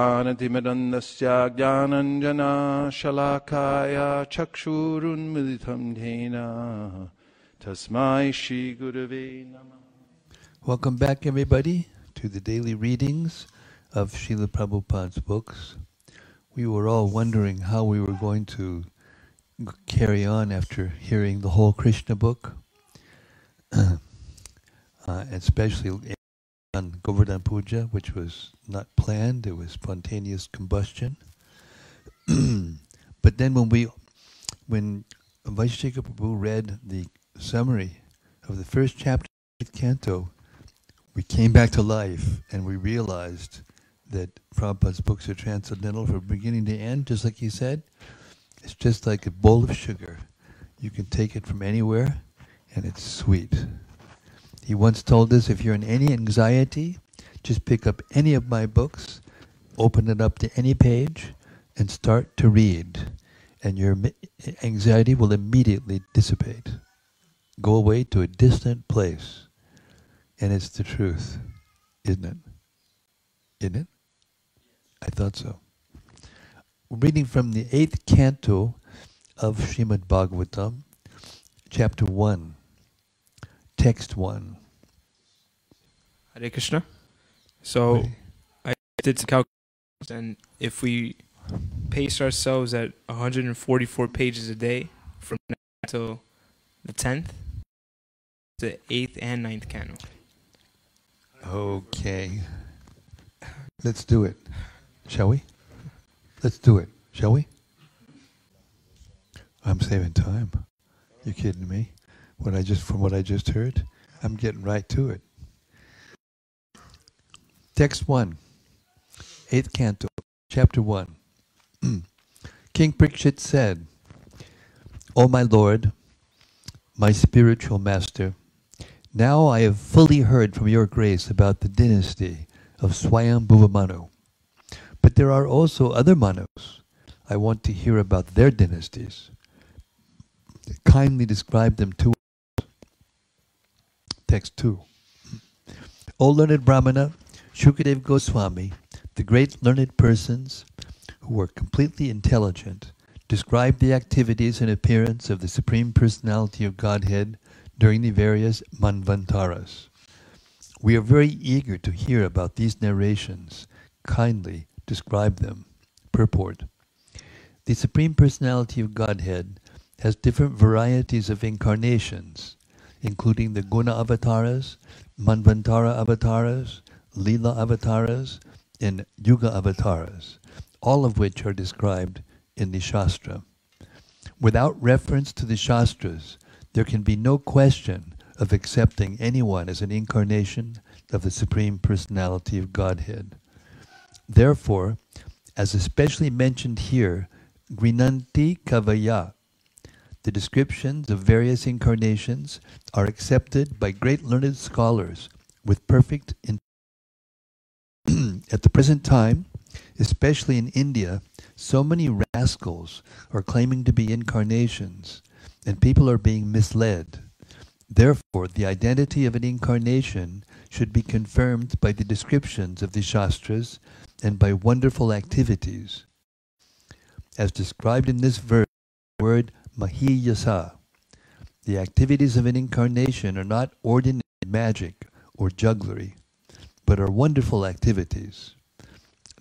होमज्ञानतिमिरन्दस्य ज्ञानञ्जना शलाकाय चक्षुरुन्मिलितं येन तस्मै श्रीगुरवे नमः Welcome back, everybody, to the daily readings of Srila Prabhupada's books. We were all wondering how we were going to g- carry on after hearing the whole Krishna book, uh, especially on Govardhan Puja, which was not planned, it was spontaneous combustion. but then when we, when Vaishika Prabhu read the summary of the first chapter of the canto, we came back to life and we realized that Prabhupada's books are transcendental from beginning to end, just like he said. It's just like a bowl of sugar. You can take it from anywhere and it's sweet. He once told us if you're in any anxiety, just pick up any of my books, open it up to any page, and start to read. And your anxiety will immediately dissipate. Go away to a distant place. And it's the truth, isn't it? Isn't it? I thought so. We're reading from the eighth canto of Srimad Bhagavatam, chapter 1, text 1. Hare Krishna. So. I did some calculations, and if we pace ourselves at 144 pages a day from now till the 10th, the 8th and ninth canto. Okay. Let's do it. Shall we? Let's do it. Shall we? I'm saving time. You kidding me? What I just from what I just heard, I'm getting right to it. Text one, eighth canto, chapter one. King Parikshit said, O my Lord, my spiritual master, now I have fully heard from your grace about the dynasty of Swayambhuva Manu. But there are also other Manus. I want to hear about their dynasties. Kindly describe them to us. Text 2. O learned Brahmana, Shukadev Goswami, the great learned persons who were completely intelligent, describe the activities and appearance of the Supreme Personality of Godhead during the various manvantaras. We are very eager to hear about these narrations. Kindly describe them. Purport. The Supreme Personality of Godhead has different varieties of incarnations, including the Guna avatars, Manvantara avatars, Lila avatars, and Yuga avatars, all of which are described in the Shastra. Without reference to the Shastras, there can be no question of accepting anyone as an incarnation of the Supreme Personality of Godhead. Therefore, as especially mentioned here, Grinanti Kavaya, the descriptions of various incarnations are accepted by great learned scholars with perfect At the present time, especially in India, so many rascals are claiming to be incarnations, and people are being misled. Therefore, the identity of an incarnation should be confirmed by the descriptions of the Shastras and by wonderful activities. As described in this verse, the word mahiyasa. The activities of an incarnation are not ordinary magic or jugglery, but are wonderful activities.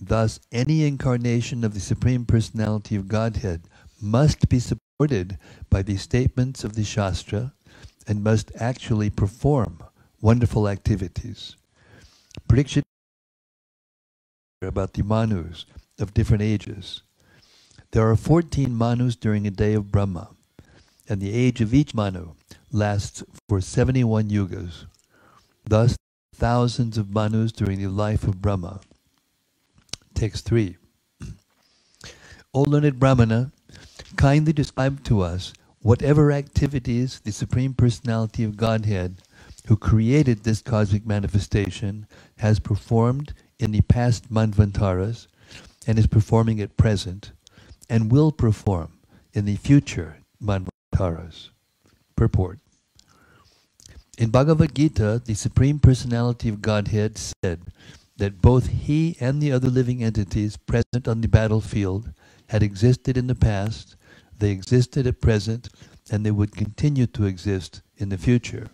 Thus, any incarnation of the Supreme Personality of Godhead must be supported by the statements of the Shastra and must actually perform wonderful activities. Parikshit about the Manus of different ages. There are 14 Manus during a day of Brahma, and the age of each Manu lasts for 71 yugas. Thus, thousands of Manus during the life of Brahma. Text 3. O learned Brahmana, kindly describe to us whatever activities the Supreme Personality of Godhead, who created this cosmic manifestation, has performed in the past Manvantaras and is performing at present and will perform in the future Manvantaras. Purport. In Bhagavad Gita, the Supreme Personality of Godhead said, that both he and the other living entities present on the battlefield had existed in the past, they existed at present, and they would continue to exist in the future.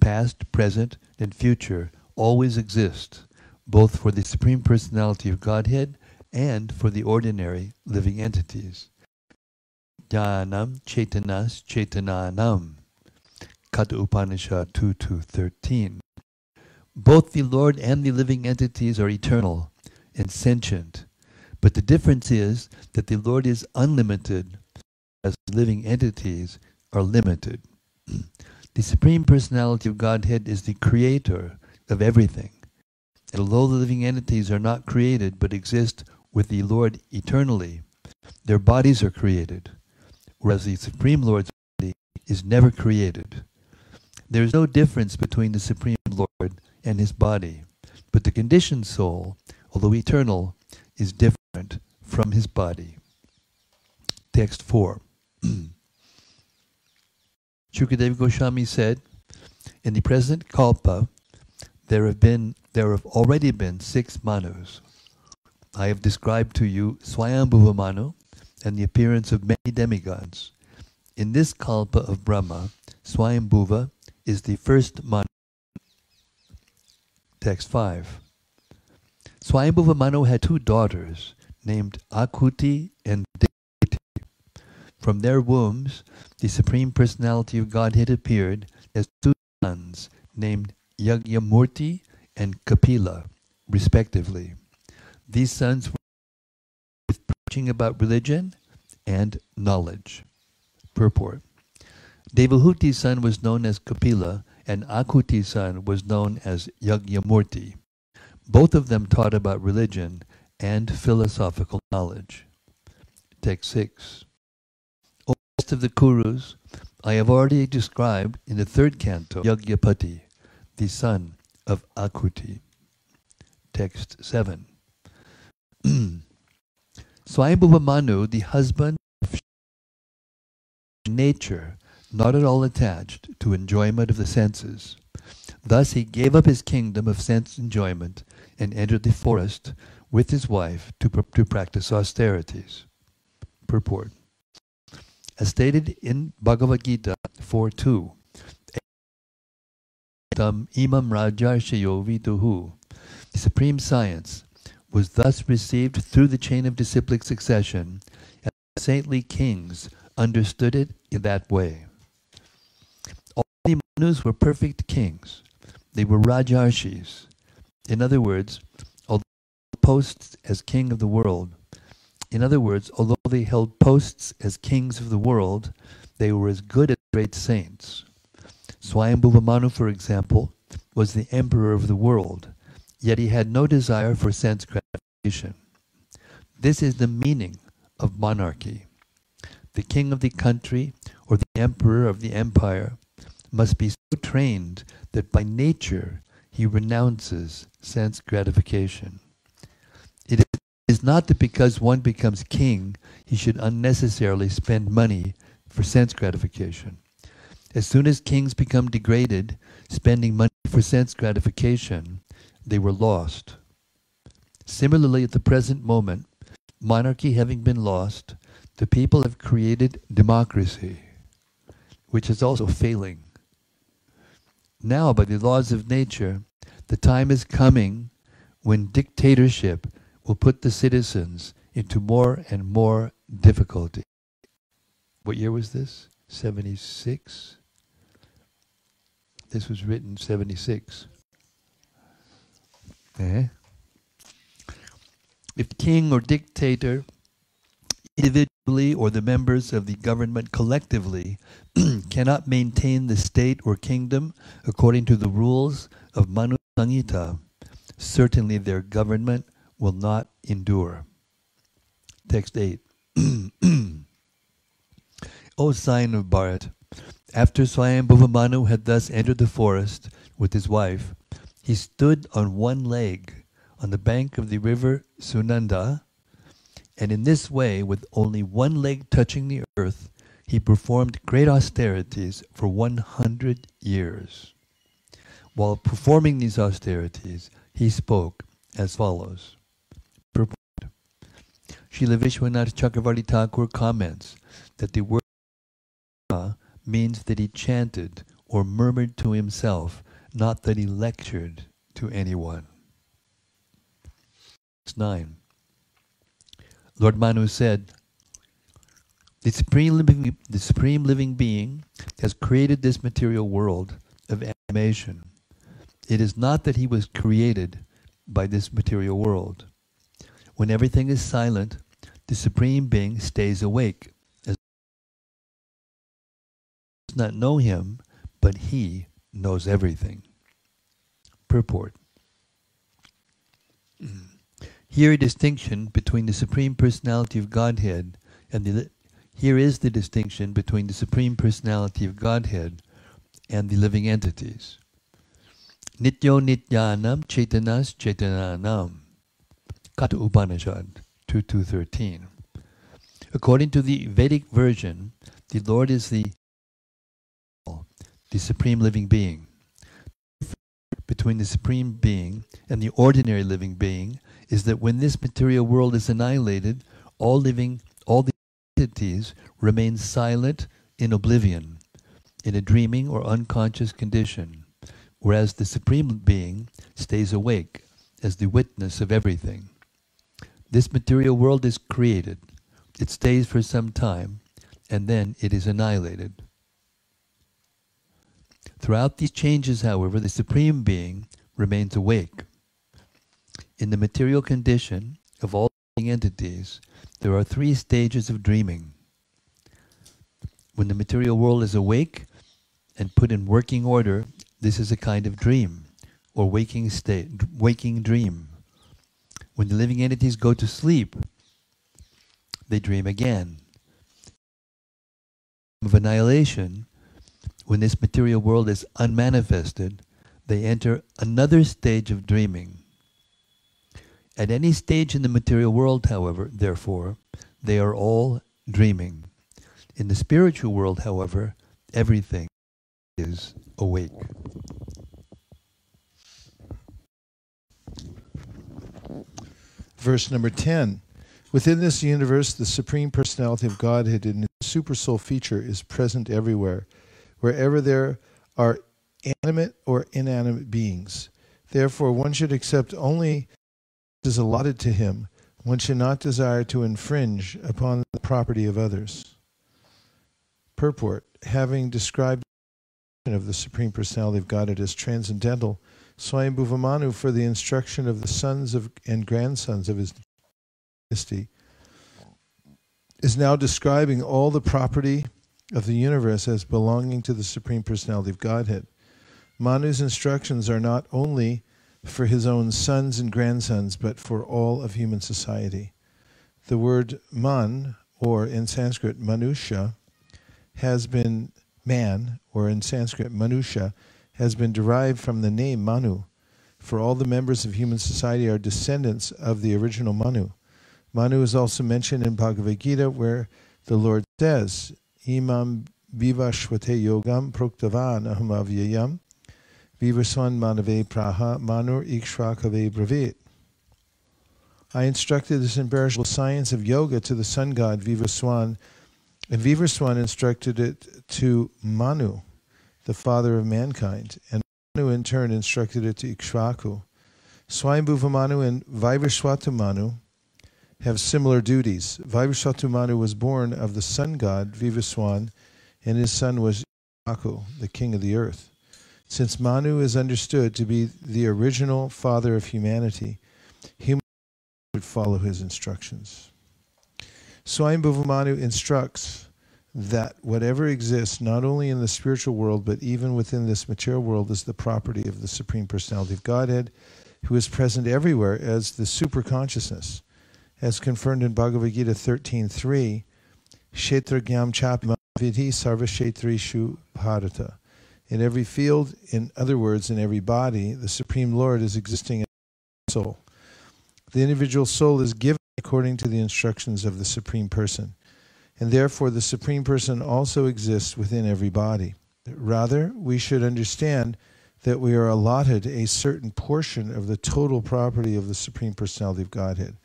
Past, present, and future always exist, both for the Supreme Personality of Godhead and for the ordinary living entities. Jnanam Chaitanas Chaitananam. Katha Upanishad 2 to 13. Both the Lord and the living entities are eternal and sentient, but the difference is that the Lord is unlimited, as living entities are limited. the Supreme Personality of Godhead is the creator of everything. And although the living entities are not created but exist with the Lord eternally, their bodies are created, whereas the Supreme Lord's body is never created. There is no difference between the Supreme Lord and his body, but the conditioned soul, although eternal, is different from his body. Text 4. Shukadeva Goswami said, In the present kalpa, there have been there have already been six manus. I have described to you Swayambhuva Manu and the appearance of many demigods. In this kalpa of Brahma, Swayambhuva is the first manu. Text 5. Swayambhuva Manu had two daughters named Akuti and Diti. From their wombs, the Supreme Personality of Godhead appeared as two sons named Yagyamurti and Kapila, respectively. These sons were with preaching about religion and knowledge. Purport. Devahuti's son was known as Kapila, and Akuti's son was known as Yagyamurti. Both of them taught about religion and philosophical knowledge. Text 6. O rest of the Kurus, I have already described in the third canto Yagyapati, the son of Akuti. Text 7. Swayambhuva Manu, the husband of nature, not at all attached to enjoyment of the senses. Thus he gave up his kingdom of sense enjoyment and entered the forest with his wife to, to practice austerities. Purport. As stated in Bhagavad Gita 4.2, Tam imam rajarshayo vituhu, the supreme science, was thus received through the chain of disciplic succession, and saintly kings understood it in that way. Manus were perfect kings. They were Rajarshis. In other words, although they held posts as king of the world, in other words, although they held posts as kings of the world, they were as good as great saints. Swayambhuva Manu, for example, was the emperor of the world, yet he had no desire for sense gratification. This is the meaning of monarchy. The king of the country or the emperor of the empire must be so trained that by nature he renounces sense gratification. It is not that because one becomes king, he should unnecessarily spend money for sense gratification. As soon as kings become degraded, spending money for sense gratification, they were lost. Similarly, at the present moment, monarchy having been lost, the people have created democracy, which is also failing. Now, by the laws of nature, the time is coming when dictatorship will put the citizens into more and more difficulty. What year was this? 76? This was written 76. Eh? If king or dictator, individually or the members of the government collectively, cannot maintain the state or kingdom according to the rules of Manu Samhita, certainly their government will not endure. Text 8. o sign of Bharat, after Swayambhuva Manu had thus entered the forest with his wife, he stood on one leg on the bank of the river Sunanda, and in this way, with only one leg touching the earth, he performed great austerities for 100 years. While performing these austerities, he spoke as follows. Purport. Srila Vishwanath Chakravarti Thakur comments that the word means that he chanted or murmured to himself, not that he lectured to anyone. 9. Lord Manu said, the supreme, living, the supreme living being has created this material world of animation. It is not that he was created by this material world. When everything is silent, the supreme being stays awake. Does not know him, but he knows everything. Purport. Here a distinction between the Supreme Personality of Godhead and the here is the distinction between the Supreme Personality of Godhead and the living entities. Nityo Nityanam Chaitanas Chaitananam. Katha Upanishad 2213. According to the Vedic version, the Lord is the the supreme living being. Between the supreme being and the ordinary living being is that when this material world is annihilated, all living all the entities remain silent in oblivion, in a dreaming or unconscious condition, whereas the supreme being stays awake as the witness of everything. This material world is created. It stays for some time, and then it is annihilated. Throughout these changes, however, the Supreme Being remains awake. In the material condition of all living entities, there are three stages of dreaming. When the material world is awake and put in working order, this is a kind of dream or waking state, waking dream. When the living entities go to sleep, they dream again. Of annihilation, when this material world is unmanifested, they enter another stage of dreaming. At any stage in the material world, however, therefore, they are all dreaming. In the spiritual world, however, everything is awake. Verse number 10. Within this universe, the Supreme Personality of Godhead in its supersoul feature is present everywhere, wherever there are animate or inanimate beings. Therefore, one should accept only is allotted to him. One should not desire to infringe upon the property of others. Purport Having described of the Supreme Personality of Godhead as transcendental, Swami Swayambhuvamanu, for the instruction of the sons of and grandsons of his dynasty, is now describing all the property of the universe as belonging to the Supreme Personality of Godhead. Manu's instructions are not only for his own sons and grandsons, but for all of human society. The word man, or in Sanskrit manusha, has been man, or in Sanskrit manusha, has been derived from the name Manu, for all the members of human society are descendants of the original Manu. Manu is also mentioned in Bhagavad Gita, where the Lord says, Imam vivashvate yogam proktavan aham avyayam vivaswan manave praha manur ikshvakave bravit. I instructed this imperishable science of yoga to the sun god Vivaswan, and Vivaswan instructed it to Manu, the father of mankind, and Manu in turn instructed it to Ikshvaku. Swayambhuva and Vivaswatu Manu have similar duties. Vivaswatu Manu was born of the sun god Vivaswan, and his son was Ikshvaku, the king of the earth. Since Manu is understood to be the original father of humanity, humans would follow his instructions. Swami Manu instructs that whatever exists, not only in the spiritual world, but even within this material world, is the property of the Supreme Personality of Godhead, who is present everywhere as the super consciousness. As confirmed in Bhagavad Gita 13.3, Kshetra Gyam Chapi Vidhi Sarva Kshetrishu Bharata. In every field, in other words, in every body, the Supreme Lord is existing in the soul. The individual soul is given according to the instructions of the Supreme Person and therefore the Supreme Person also exists within every body. Rather, we should understand that we are allotted a certain portion of the total property of the Supreme Personality of Godhead.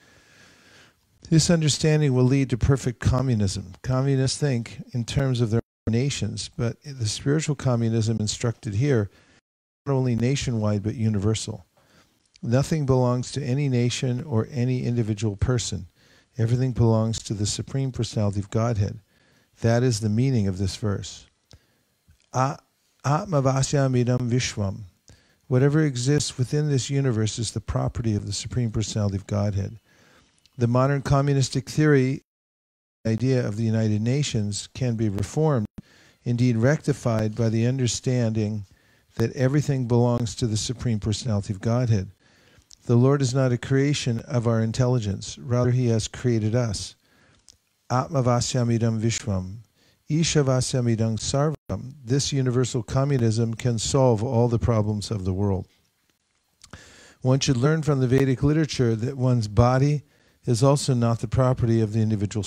This understanding will lead to perfect communism. Communists think in terms of their nations, but the spiritual communism instructed here not only nationwide but universal. Nothing belongs to any nation or any individual person. Everything belongs to the Supreme Personality of Godhead. That is the meaning of this verse. Atmavasyamidam Vishwam. Whatever exists within this universe is the property of the Supreme Personality of Godhead. The modern communistic theory idea of the United Nations can be reformed, indeed rectified by the understanding that everything belongs to the Supreme Personality of Godhead. The Lord is not a creation of our intelligence, rather, He has created us. Atmavasyamidam Vishwam. Ishavasyamidam Sarvam. This universal communism can solve all the problems of the world. One should learn from the Vedic literature that one's body is also not the property of the individual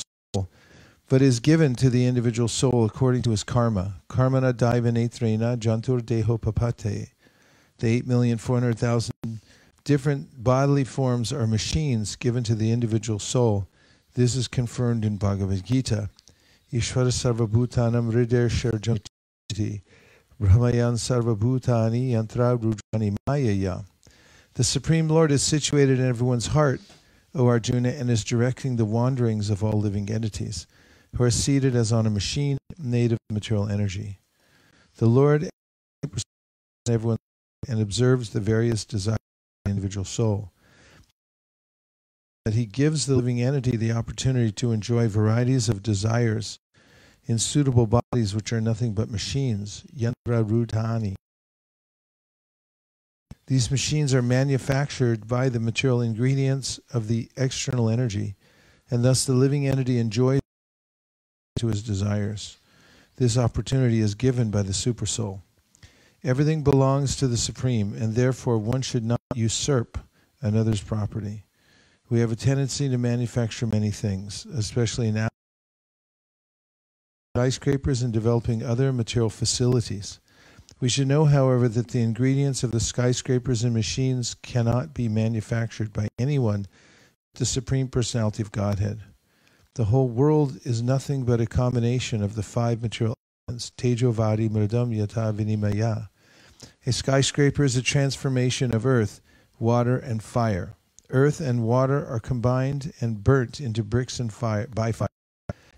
but is given to the individual soul according to his karma. Karmana daivanetrena jantur deho papate. The 8,400,000 different bodily forms are machines given to the individual soul. This is confirmed in Bhagavad Gita. Ishvara sarvabhutanam hrider sharjamiti brahmayan sarvabhutani yantra rudrani mayaya. The Supreme Lord is situated in everyone's heart, O Arjuna, and is directing the wanderings of all living entities, who are seated as on a machine made of material energy. The Lord everyone and observes the various desires of the individual soul. That he gives the living entity the opportunity to enjoy varieties of desires in suitable bodies which are nothing but machines, yantra rudhani. These machines are manufactured by the material ingredients of the external energy, and thus the living entity enjoys to his desires. This opportunity is given by the Supersoul. Everything belongs to the Supreme, and therefore one should not usurp another's property. We have a tendency to manufacture many things, especially now. Skyscrapers and developing other material facilities. We should know, however, that the ingredients of the skyscrapers and machines cannot be manufactured by anyone the Supreme Personality of Godhead. The whole world is nothing but a combination of the five material elements, Tejovadi Mridam Yata Vinimaya. A skyscraper is a transformation of earth, water, and fire. Earth and water are combined and burnt into bricks and fire by fire.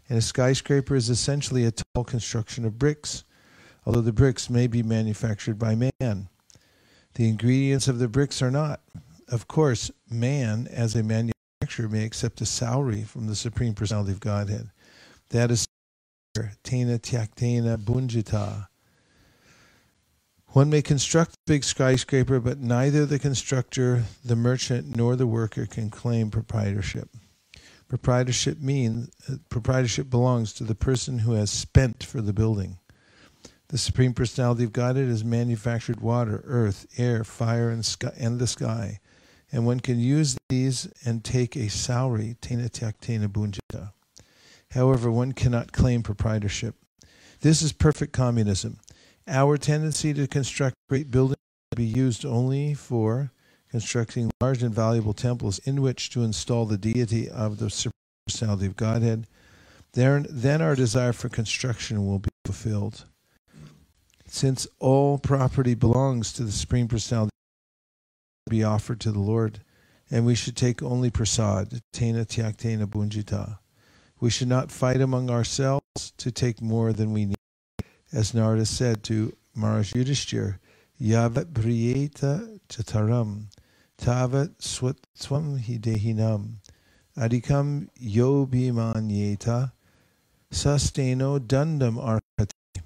And a skyscraper is essentially a tall construction of bricks, although the bricks may be manufactured by man. The ingredients of the bricks are not. Of course, man, as a manufacturer, may accept a salary from the Supreme Personality of Godhead. That is Tena Tyaktena Bhunjita. One may construct a big skyscraper, but neither the constructor, the merchant, nor the worker can claim proprietorship. Proprietorship means uh, proprietorship belongs to the person who has spent for the building. The Supreme Personality of Godhead has manufactured water, earth, air, fire, and, sky, and the sky, and one can use these and take a salary, tena tena bhunjita. However, one cannot claim proprietorship. This is perfect communism. Our tendency to construct great buildings will be used only for constructing large and valuable temples in which to install the deity of the Supreme Personality of Godhead. Then our desire for construction will be fulfilled. Since all property belongs to the Supreme Personality, be offered to the Lord, and we should take only prasad, tena tyaktena bhunjita. We should not fight among ourselves to take more than we need as Narada said to Maharaj Yudhishthir, Yavat Briyeta Chataram, Tavat Swam Hidehinam, Adikam Yobhimanyeta, Susteno Dundam Arkati.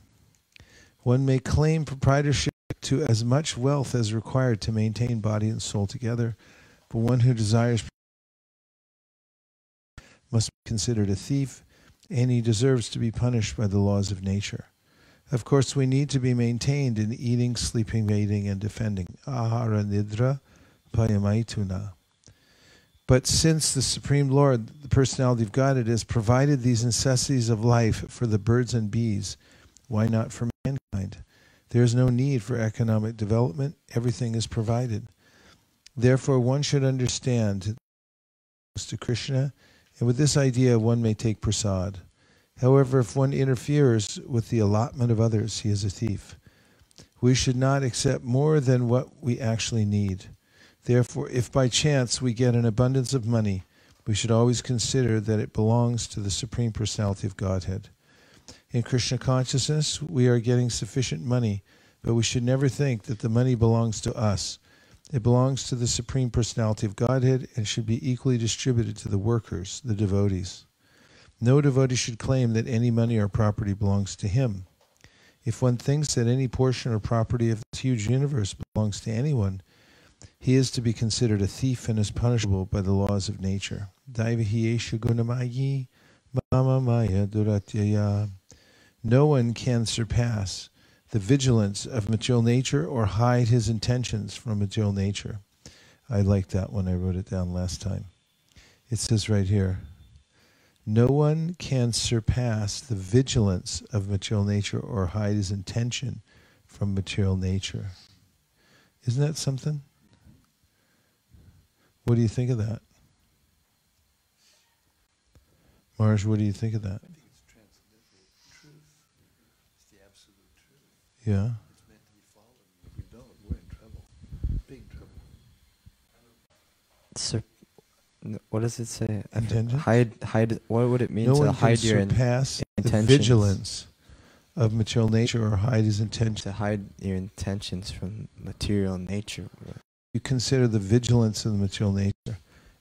One may claim proprietorship to as much wealth as required to maintain body and soul together, but one who desires must be considered a thief, and he deserves to be punished by the laws of nature. Of course, we need to be maintained in eating, sleeping, mating, and defending. Ahara nidra payamaituna. But since the Supreme Lord, the personality of God, it has provided these necessities of life for the birds and bees, why not for mankind? There is no need for economic development, everything is provided. Therefore, one should understand to Krishna, and with this idea, one may take prasad. However, if one interferes with the allotment of others, he is a thief. We should not accept more than what we actually need. Therefore, if by chance we get an abundance of money, we should always consider that it belongs to the Supreme Personality of Godhead. In Krishna consciousness, we are getting sufficient money, but we should never think that the money belongs to us. It belongs to the Supreme Personality of Godhead and should be equally distributed to the workers, the devotees. No devotee should claim that any money or property belongs to him. If one thinks that any portion or property of this huge universe belongs to anyone, he is to be considered a thief and is punishable by the laws of nature. No one can surpass the vigilance of material nature or hide his intentions from material nature. I like that when I wrote it down last time. It says right here, no one can surpass the vigilance of material nature or hide his intention from material nature. Isn't that something? What do you think of that? Marsh, what do you think of that? I think it's transcendental truth. It's the absolute truth. Yeah. It's meant to be followed. If we don't, we're in trouble. Big trouble. Sur- what does it say? I for- Intention? Hide, hide. What would it mean no to hide your in- surpass the vigilance of material nature or hide his intention. to hide your intentions from material nature? You consider the vigilance of the material nature.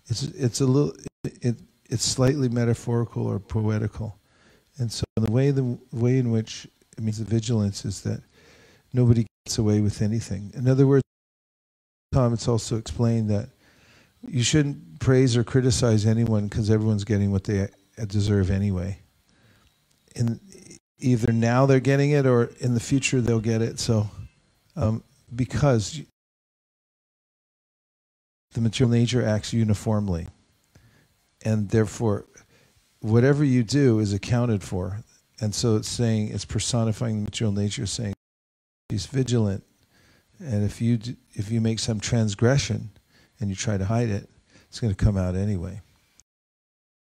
It's it's a little it it's slightly metaphorical or poetical, and so the way the way in which it means the vigilance is that nobody gets away with anything. In other words, Tom, it's also explained that you shouldn't praise or criticize anyone because everyone's getting what they deserve anyway. And either now they're getting it or in the future they'll get it. So, um, because the material nature acts uniformly, and therefore, whatever you do is accounted for. And so it's saying it's personifying the material nature, saying he's vigilant, and if you if you make some transgression and you try to hide it, it's going to come out anyway.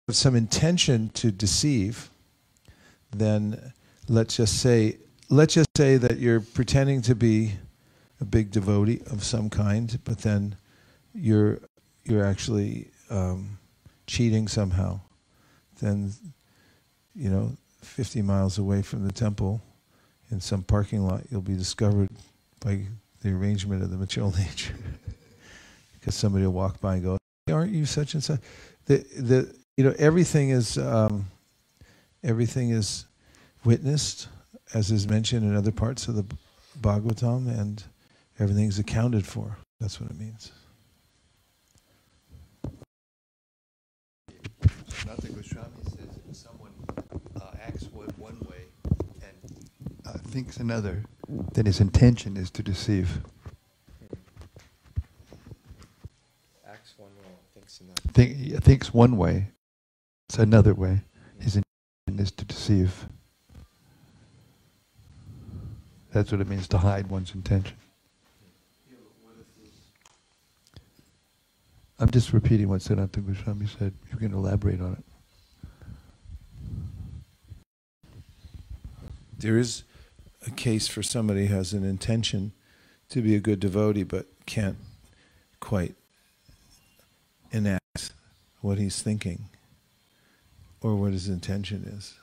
If some intention to deceive, then let's just say let's just say that you're pretending to be a big devotee of some kind, but then you're you're actually um, cheating somehow. Then you know, 50 miles away from the temple, in some parking lot, you'll be discovered by the arrangement of the material nature, because somebody will walk by and go, "Aren't you such and such?" The the you know everything is um, everything is witnessed, as is mentioned in other parts of the Bhagavatam, and everything's accounted for. That's what it means. Sanatana Goswami says if someone uh, acts one, one way and uh, thinks another, then his intention is to deceive. Acts one way, thinks Think, he thinks one way, it's another way. His intention is to deceive. That's what it means to hide one's intention. I'm just repeating what Sanatana Goswami said. You can elaborate on it. There is a case for somebody who has an intention to be a good devotee but can't quite enact what he's thinking or what his intention is.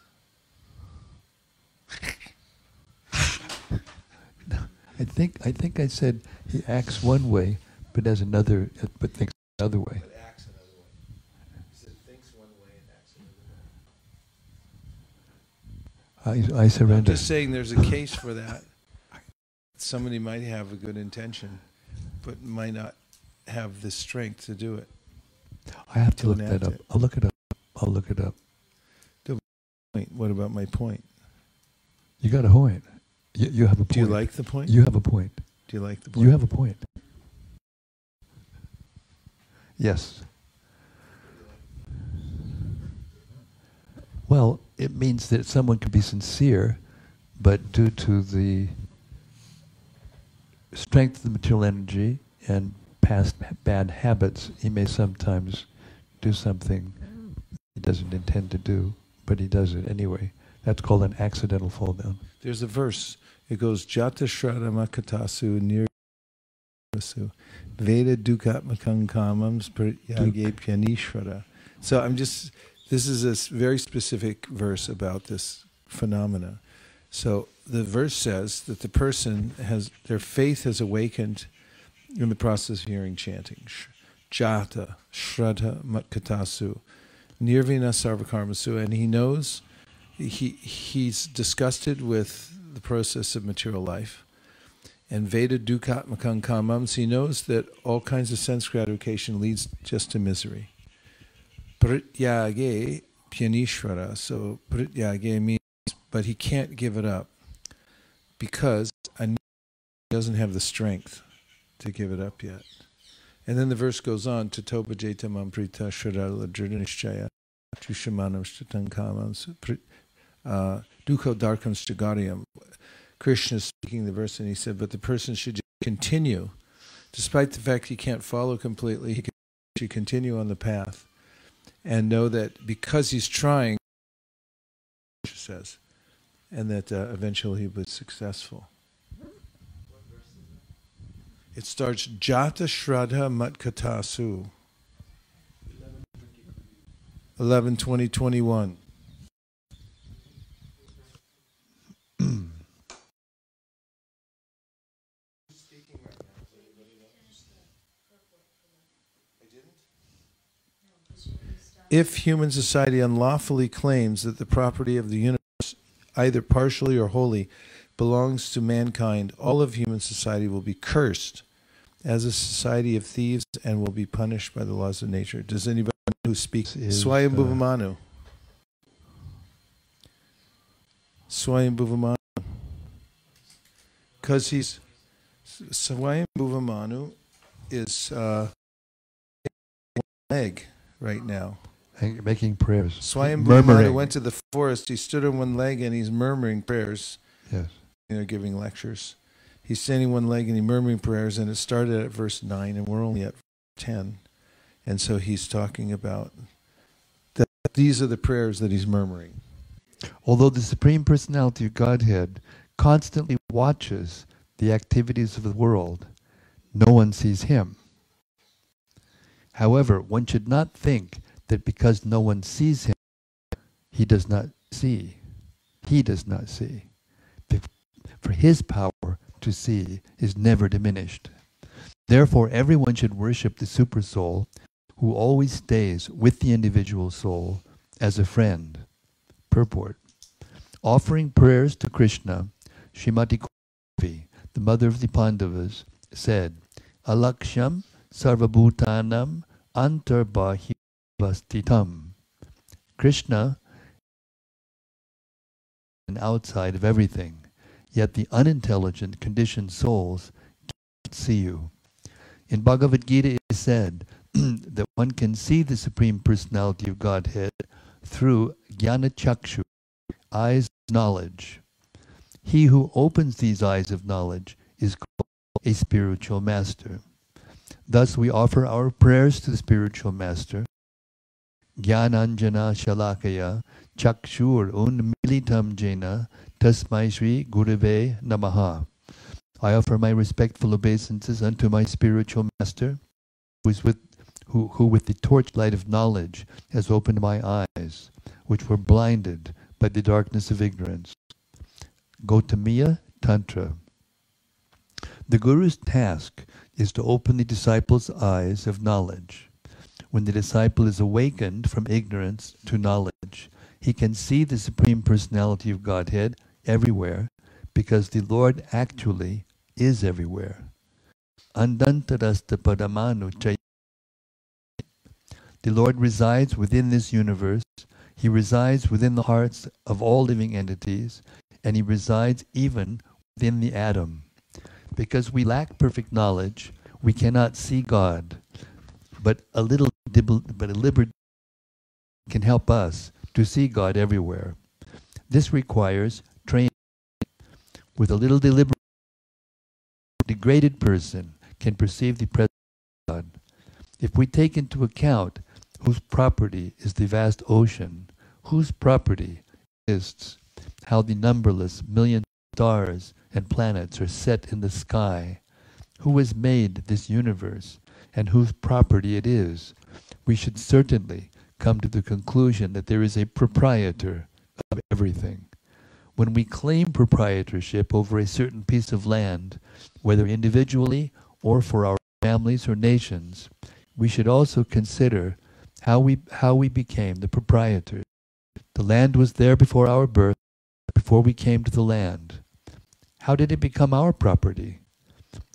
I think I think I said he acts one way, but has another, but thinks another way. But acts another way. He said thinks one way and acts I, I I'm just saying there's a case for that. Somebody might have a good intention, but might not have the strength to do it. I have to look that up. it. I'll look it up. I'll look it up. What about my point? You got a point. You, you have a point. Do you like the point? You have a point. Do you like the point? You have a point. Yes. Well, it means that someone can be sincere, but due to the strength of the material energy and past bad habits, he may sometimes do something he doesn't intend to do, but he does it anyway. That's called an accidental fall down. There's a verse. It goes Jata Shraddha Makatasu Nirvasu Veda Dukatmakam Kamams Pratyage Pyanishvara. So I'm just, this is a very specific verse about this phenomena. So the verse says that the person has, their faith has awakened in the process of hearing chanting. Jata, Shraddha Matkatasu, Nirvina Sarvakarmasu, and he knows he he's disgusted with the process of material life. And Veda Dukatmakam Kamams, he knows that all kinds of sense gratification leads just to misery. Prityage Pyanishvara, so Prityage means, but he can't give it up because he doesn't have the strength to give it up yet. And then the verse goes on, Tatopa Jeta Mamprita Shradala Dridhanishchaya Chushamanam Shritan Kamams uh, Dukho Darkam Stagaryam. Krishna is speaking the verse and he said, but the person should just continue, despite the fact he can't follow completely, he should continue on the path and know that because he's trying, Krishna says, and that uh, eventually he was successful. It starts Jata Shraddha Matkatasu. 11, 20, 21. If human society unlawfully claims that the property of the universe, either partially or wholly, belongs to mankind, all of human society will be cursed as a society of thieves and will be punished by the laws of nature. Does anybody who speaks Is, Swayambhuvamanu? Swayambhuvamanu. Because he's Swayambhuvamanu is uh, leg right now. Making prayers. Murmuring. went to the forest. He stood on one leg and he's murmuring prayers. Yes. You know, giving lectures. He's standing on one leg and he's murmuring prayers, and it started at verse nine, and we're only at ten, and so he's talking about that. These are the prayers that he's murmuring. Although the Supreme Personality of Godhead constantly watches the activities of the world, no one sees him. However, one should not think that because no one sees him, he does not see. He does not see. For his power to see is never diminished. Therefore, everyone should worship the Super Soul who always stays with the individual soul as a friend. Purport. Offering prayers to Krishna, Srimati Devi, the mother of the Pandavas, said, Alaksham sarvabhutanam antarbahivastitam. Krishna and outside of everything, yet the unintelligent conditioned souls cannot see you. In Bhagavad Gita it is said that one can see the Supreme Personality of Godhead through jnana chakshu, eyes of knowledge. He who opens these eyes of knowledge is called a spiritual master. Thus we offer our prayers to the spiritual master. Jnananjana Shalakaya Chakshur Unmilitam Jena Tasmai Shri Gurave Namaha. I offer my respectful obeisances unto my spiritual master, who is with who, who with the torchlight of knowledge has opened my eyes, which were blinded by the darkness of ignorance. Gotamiya Tantra. The Guru's task is to open the disciple's eyes of knowledge. When the disciple is awakened from ignorance to knowledge, he can see the Supreme Personality of Godhead everywhere because the Lord actually is everywhere. Andantarasta Padamanu Chaya. The Lord resides within this universe. He resides within the hearts of all living entities, and He resides even within the atom. Because we lack perfect knowledge, we cannot see God. But a little, but a liberty can help us to see God everywhere. This requires training. With a little deliberate degraded person can perceive the presence of God. If we take into account whose property is the vast ocean, whose property is how the numberless million stars and planets are set in the sky, who has made this universe, and whose property it is, we should certainly come to the conclusion that there is a proprietor of everything. When we claim proprietorship over a certain piece of land, whether individually or for our families or nations, we should also consider how we, how we became the proprietors. The land was there before our birth, before we came to the land. How did it become our property?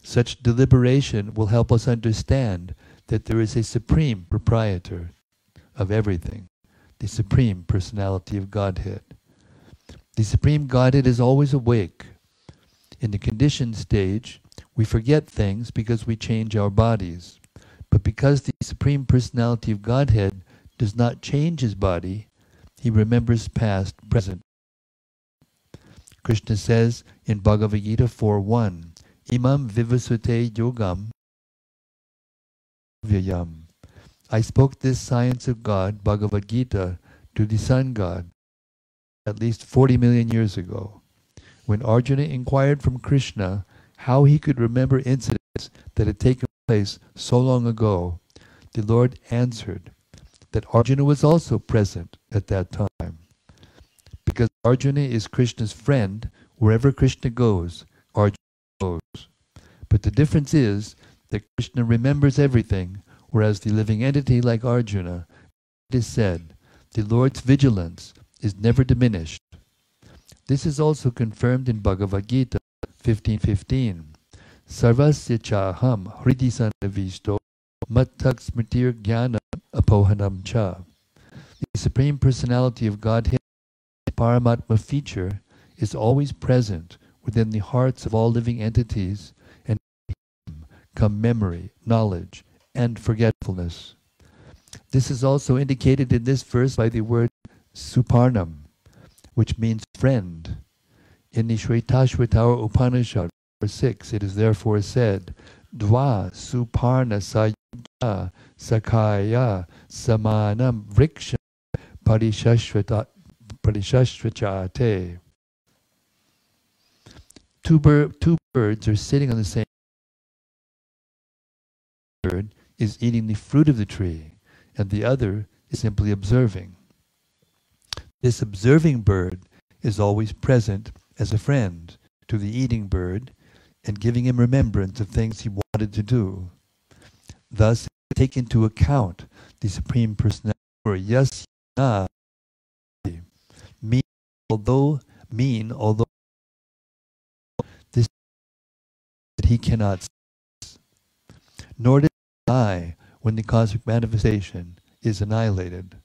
Such deliberation will help us understand that there is a supreme proprietor of everything, the supreme personality of Godhead. The supreme Godhead is always awake. In the conditioned stage, we forget things because we change our bodies. But because the supreme personality of Godhead does not change his body, he remembers past, present. Krishna says in Bhagavad Gita 4.1, Imam vivasvate yogam vyayam. I spoke this science of God, Bhagavad Gita, to the sun god at least 40 million years ago. When Arjuna inquired from Krishna how he could remember incidents that had taken place so long ago, the Lord answered that Arjuna was also present at that time. Because Arjuna is Krishna's friend, wherever Krishna goes, Arjuna goes. But the difference is that Krishna remembers everything, whereas the living entity like Arjuna, it is said, the Lord's vigilance is never diminished. This is also confirmed in Bhagavad Gita 15.15. Sarvasya chaham hridisandavisto mattak smritir jnana apohanam cha. The Supreme Personality of Godhead, Paramatma feature, is always present within the hearts of all living entities and come memory, knowledge, and forgetfulness. This is also indicated in this verse by the word Suparnam, which means friend. In the Shvetashvatara Upanishad, verse 6, it is therefore said, Dva Suparna Sayuja Sakaya Samanam Vriksha Parishashvachate. Two, bir- two birds are sitting on the same bird is eating the fruit of the tree, and the other is simply observing. This observing bird is always present as a friend to the eating bird and giving him remembrance of things he wanted to do. Thus, take into account the Supreme Personality, or yasna, mean, although mean, although he cannot see, nor does he die when the cosmic manifestation is annihilated.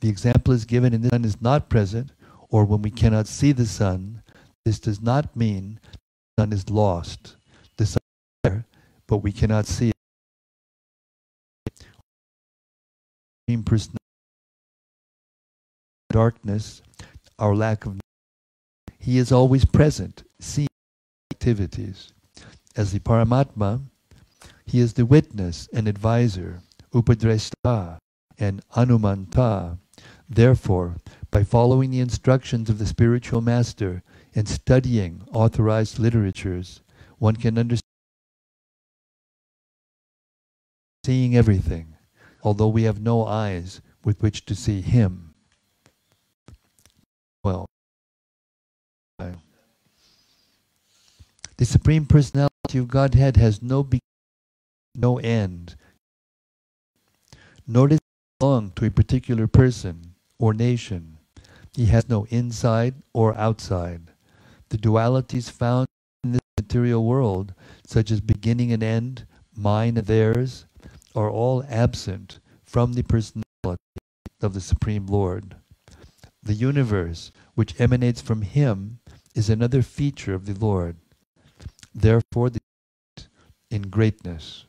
The example is given and the sun is not present, or when we cannot see the sun. This does not mean the sun is lost. The sun is there, but we cannot see it. Darkness, our lack of knowledge. he is always present, seeing activities. As the Paramatma, he is the witness and advisor, Upadrashta and Anumanta, Therefore, by following the instructions of the spiritual master and studying authorized literatures, one can understand seeing everything, although we have no eyes with which to see him. Well, the Supreme Personality of Godhead has no beginning, no end, nor does it belong to a particular person or nation. He has no inside or outside. The dualities found in this material world, such as beginning and end, mine and theirs, are all absent from the personality of the Supreme Lord. The universe, which emanates from Him, is another feature of the Lord. Therefore, the in greatness.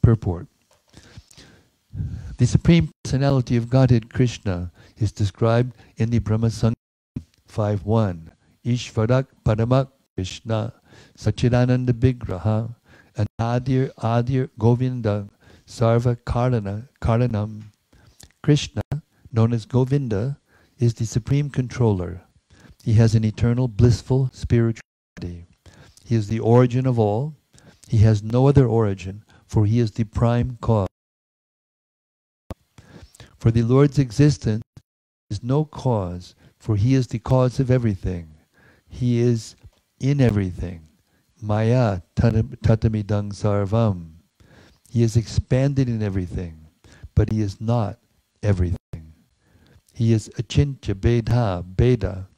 Purport. The Supreme Personality of Godhead Krishna is described in the Brahma Samhita 5.1. Ishvarak Paramak Krishna Sachidananda Vigraha, Anadir Adir Govinda Sarva Karana Karanam. Krishna, known as Govinda, is the supreme controller. He has an eternal blissful spirituality. He is the origin of all. He has no other origin, for he is the prime cause. For the Lord's existence is no cause, for he is the cause of everything. He is in everything. Maya tatamidang sarvam. He is expanded in everything, but he is not everything. He is achintya bedha, beda,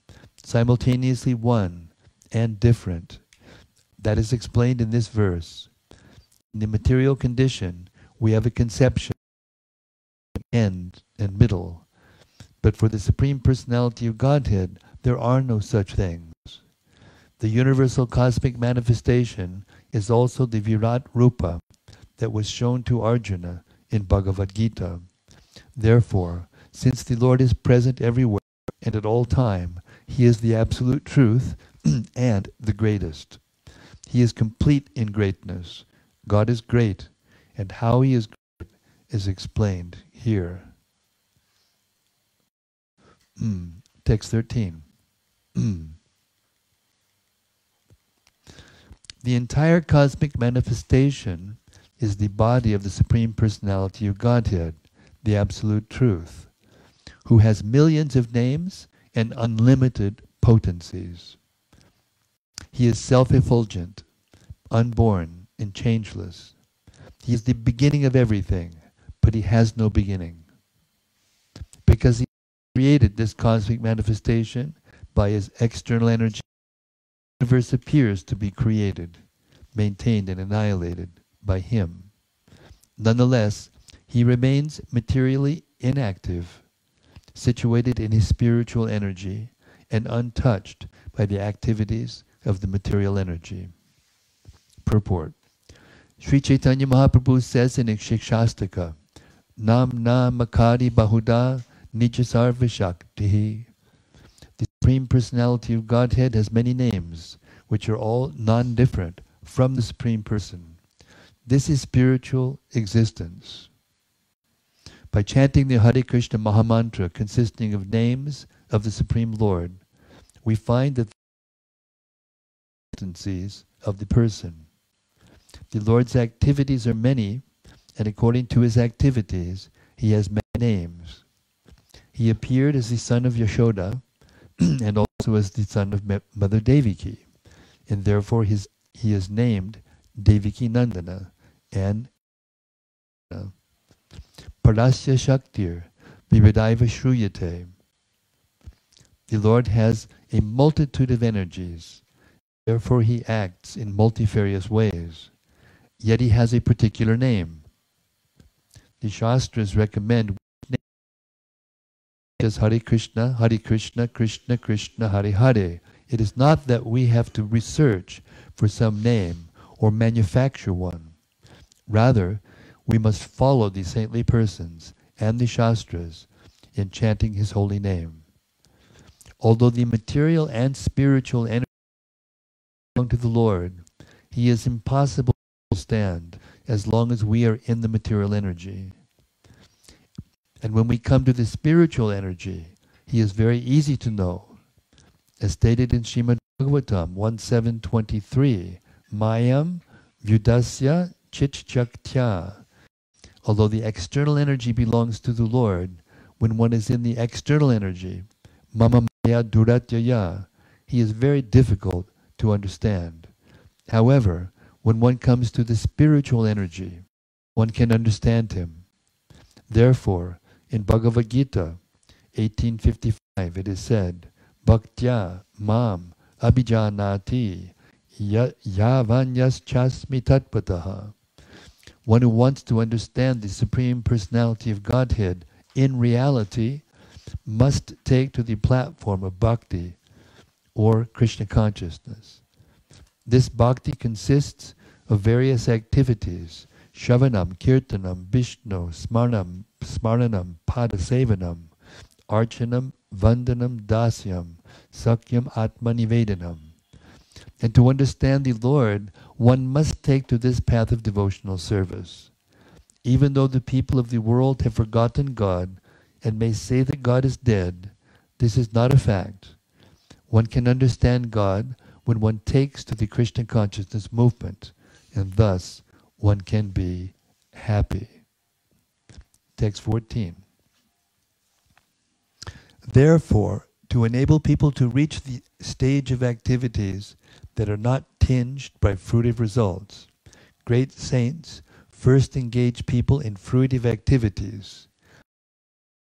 simultaneously one and different. That is explained in this verse. In the material condition, we have a conception, of end and middle. But for the Supreme Personality of Godhead, there are no such things. The universal cosmic manifestation is also the Virat Rupa that was shown to Arjuna in Bhagavad Gita. Therefore, since the Lord is present everywhere and at all time, he is the absolute truth and the greatest. He is complete in greatness. God is great, and how he is great is explained here. Mm. Text 13. Mm. The entire cosmic manifestation is the body of the Supreme Personality of Godhead, the Absolute Truth, who has millions of names and unlimited potencies. He is self effulgent, unborn, and changeless. He is the beginning of everything, but he has no beginning. Because he created this cosmic manifestation by his external energy the universe appears to be created, maintained, and annihilated by him. Nonetheless, he remains materially inactive, situated in his spiritual energy, and untouched by the activities of the material energy. Purport Sri Chaitanya Mahaprabhu says in Shikshastaka, Nam na makari bahuda nijasarva the Supreme Personality of Godhead has many names, which are all non different from the Supreme Person. This is spiritual existence. By chanting the Hare Krishna Mahamantra consisting of names of the Supreme Lord, we find that of the person. The Lord's activities are many, and according to his activities, he has many names. He appeared as the son of Yashoda, and also as the son of Mother Devaki. And therefore his, he is named Devaki Nandana and Parasya Shaktir Vividaiva Shruyate. The Lord has a multitude of energies. Therefore he acts in multifarious ways. Yet he has a particular name. The Shastras recommend as Hare Krishna, Hare Krishna, Krishna Krishna, Hare Hare. It is not that we have to research for some name or manufacture one. Rather, we must follow the saintly persons and the Shastras in chanting his holy name. Although the material and spiritual energy belong to the Lord, he is impossible to stand as long as we are in the material energy. And when we come to the spiritual energy, he is very easy to know. As stated in Srimad Bhagavatam 1723, Mayam Vyudasya Chitchaktya. Although the external energy belongs to the Lord, when one is in the external energy, Mama Maya Duratyaya, he is very difficult to understand. However, when one comes to the spiritual energy, one can understand him. Therefore, in Bhagavad Gita 1855, it is said, Bhaktya mam abhijanati yavanyas. One who wants to understand the Supreme Personality of Godhead in reality must take to the platform of bhakti or Krishna consciousness. This bhakti consists of various activities Shravanam, Kirtanam, Vishnu, Smarnam, Smaranam, Padasevanam, Archanam, Vandanam, Dasyam, Sakyam, Atmanivedanam. And to understand the Lord, one must take to this path of devotional service. Even though the people of the world have forgotten God and may say that God is dead, this is not a fact. One can understand God when one takes to the Krishna consciousness movement, and thus one can be happy. Text 14. Therefore, to enable people to reach the stage of activities that are not tinged by fruitive results, great saints first engage people in fruitive activities.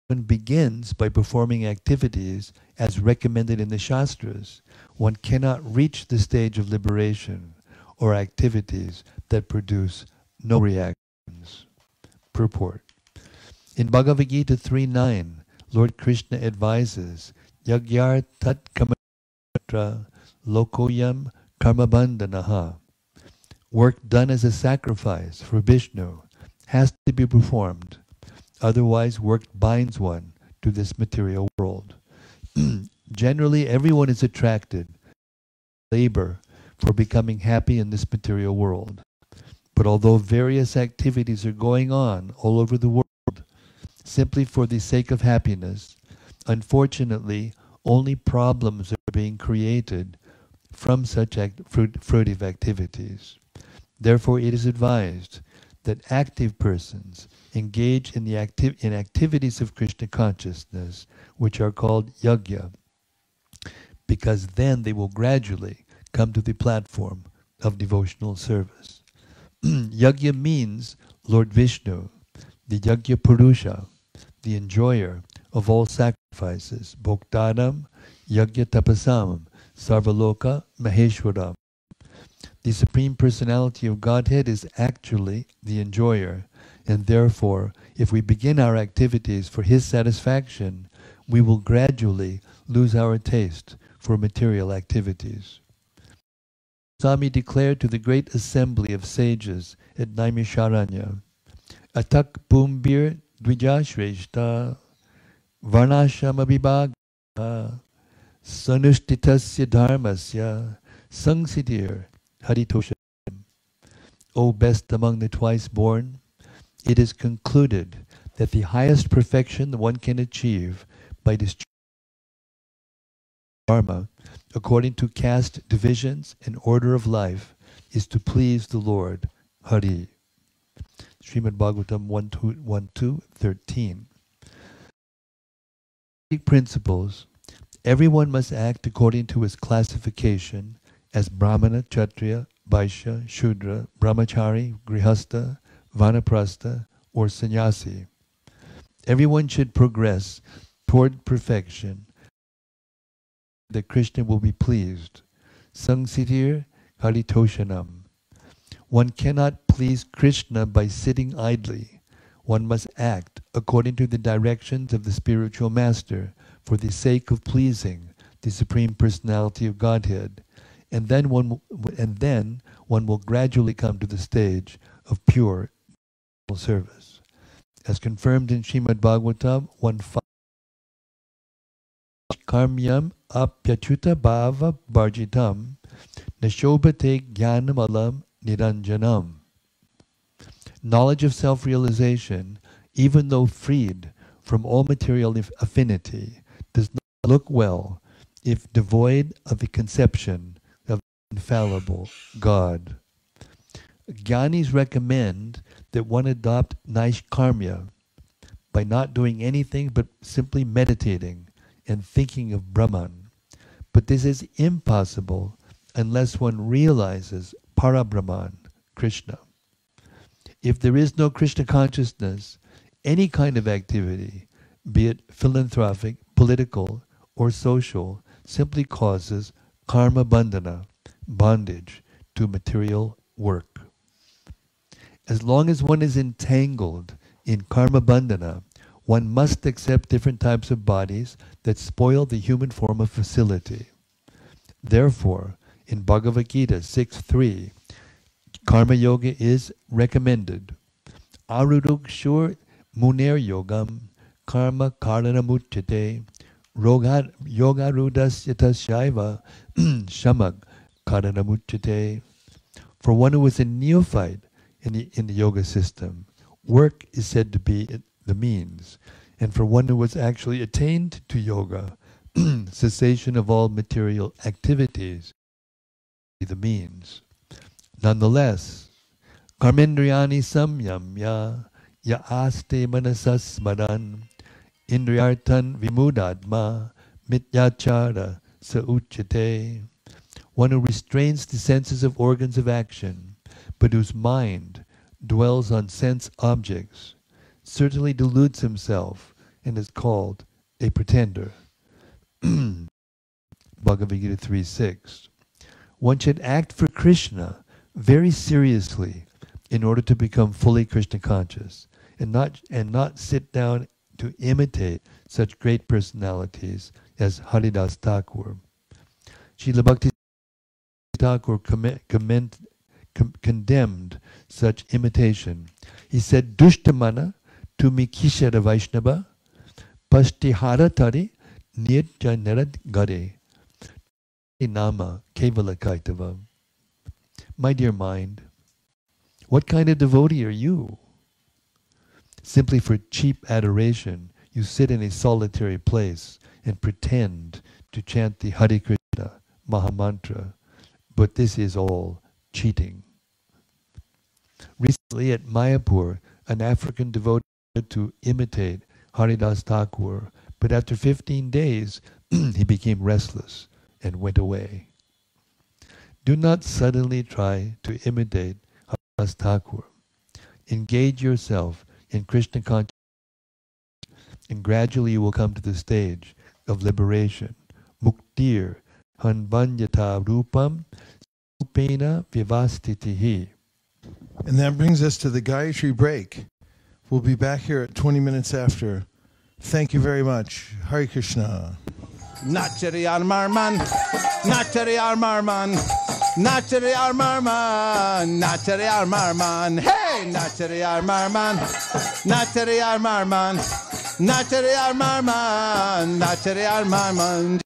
One begins by performing activities as recommended in the Shastras. One cannot reach the stage of liberation or activities that produce no reactions. Purport. In Bhagavad Gita 3.9, Lord Krishna advises, Yagyar tat kamatra lokoyam karmabandhanaha. Work done as a sacrifice for Vishnu has to be performed. Otherwise, work binds one to this material world. Generally, everyone is attracted labor for becoming happy in this material world. But although various activities are going on all over the world simply for the sake of happiness, unfortunately, only problems are being created from such act, fruit, fruitive activities. Therefore, it is advised that active persons engage in the acti- in activities of Krishna consciousness, which are called yajna, because then they will gradually come to the platform of devotional service. yajna means Lord Vishnu, the Yajna Purusha, the enjoyer of all sacrifices, Bhoktanam, Yajna Tapasam, Sarvaloka Maheshwaram. The Supreme Personality of Godhead is actually the enjoyer, and therefore, if we begin our activities for His satisfaction, we will gradually lose our taste for material activities. Swami declared to the great assembly of sages at Naimisharanya, Atak Pumbir Dvijashreshta Varnashrama Vibhaga Sanushtitasya Dharmasya Sangsidir Haritosha. O best among the twice born, it is concluded that the highest perfection that one can achieve by discharging dharma according to caste divisions and order of life is to please the Lord Hari. Srimad Bhagavatam 1.2.13 Principles Everyone must act according to his classification as Brahmana, Kshatriya, Vaishya, Shudra, Brahmachari, Grihastha, Vanaprastha, or Sannyasi. Everyone should progress toward perfection that Krishna will be pleased. Sangsitir Haritoshanam. One cannot please Krishna by sitting idly. One must act according to the directions of the spiritual master for the sake of pleasing the Supreme Personality of Godhead. And then one, and then one will gradually come to the stage of pure service. As confirmed in Srimad Bhagavatam 1.5, Karmyam apyachuta bhava barjitam nashobhate jnanamalam niranjanam. Knowledge of self-realization, even though freed from all material affinity, does not look well if devoid of the conception infallible God. Gyanis recommend that one adopt Naishkarmya by not doing anything but simply meditating and thinking of Brahman. But this is impossible unless one realizes Parabrahman, Krishna. If there is no Krishna consciousness, any kind of activity, be it philanthropic, political, or social, simply causes karma bandhana, bondage to material work. As long as one is entangled in karma bandhana, one must accept different types of bodies that spoil the human form of facility. Therefore, in Bhagavad Gita 6.3, karma yoga is recommended. Arudukshur muner yogam karma karanamutyate yoga rudasya tasyaiva shamag karanamuchate. For one who is a neophyte in the, in the yoga system, work is said to be the means. And for one who has actually attained to yoga, cessation of all material activities is the means. Nonetheless, karmendriyani samyamya ya manasas madan indriyartan vimudadma mityachara sa uchate. One who restrains the senses of organs of action, but whose mind dwells on sense objects, certainly deludes himself and is called a pretender. Bhagavad Gita 3 6. One should act for Krishna very seriously in order to become fully Krishna conscious and not, and not sit down to imitate such great personalities as Haridas Thakur. Srila Bhakti Thakur comment, com- condemned such imitation. He said, Dushtamana tumi kishara Vaishnava pastihara tari nirjanarad gare nama kevala kaitava. My dear mind, what kind of devotee are you? Simply for cheap adoration, you sit in a solitary place and pretend to chant the Hare Krishna Mahamantra, but this is all cheating. Recently at Mayapur, an African devotee to imitate Haridas Thakur, but after 15 days, he became restless and went away. Do not suddenly try to imitate Haridas Thakur. Engage yourself in Krishna consciousness, and gradually you will come to the stage of liberation. Muktir hanvanyata rupam upena vivastitihi. And that brings us to the Gayatri break. We'll be back here at 20 minutes after. Thank you very much. Hare Krishna. Nachari Armarman, Nachari Armarman, Nachari Armarman, Nachari Armarman, hey, Nachari Armarman, Nachari Armarman, Nachari Armarman, Nachari Armarman.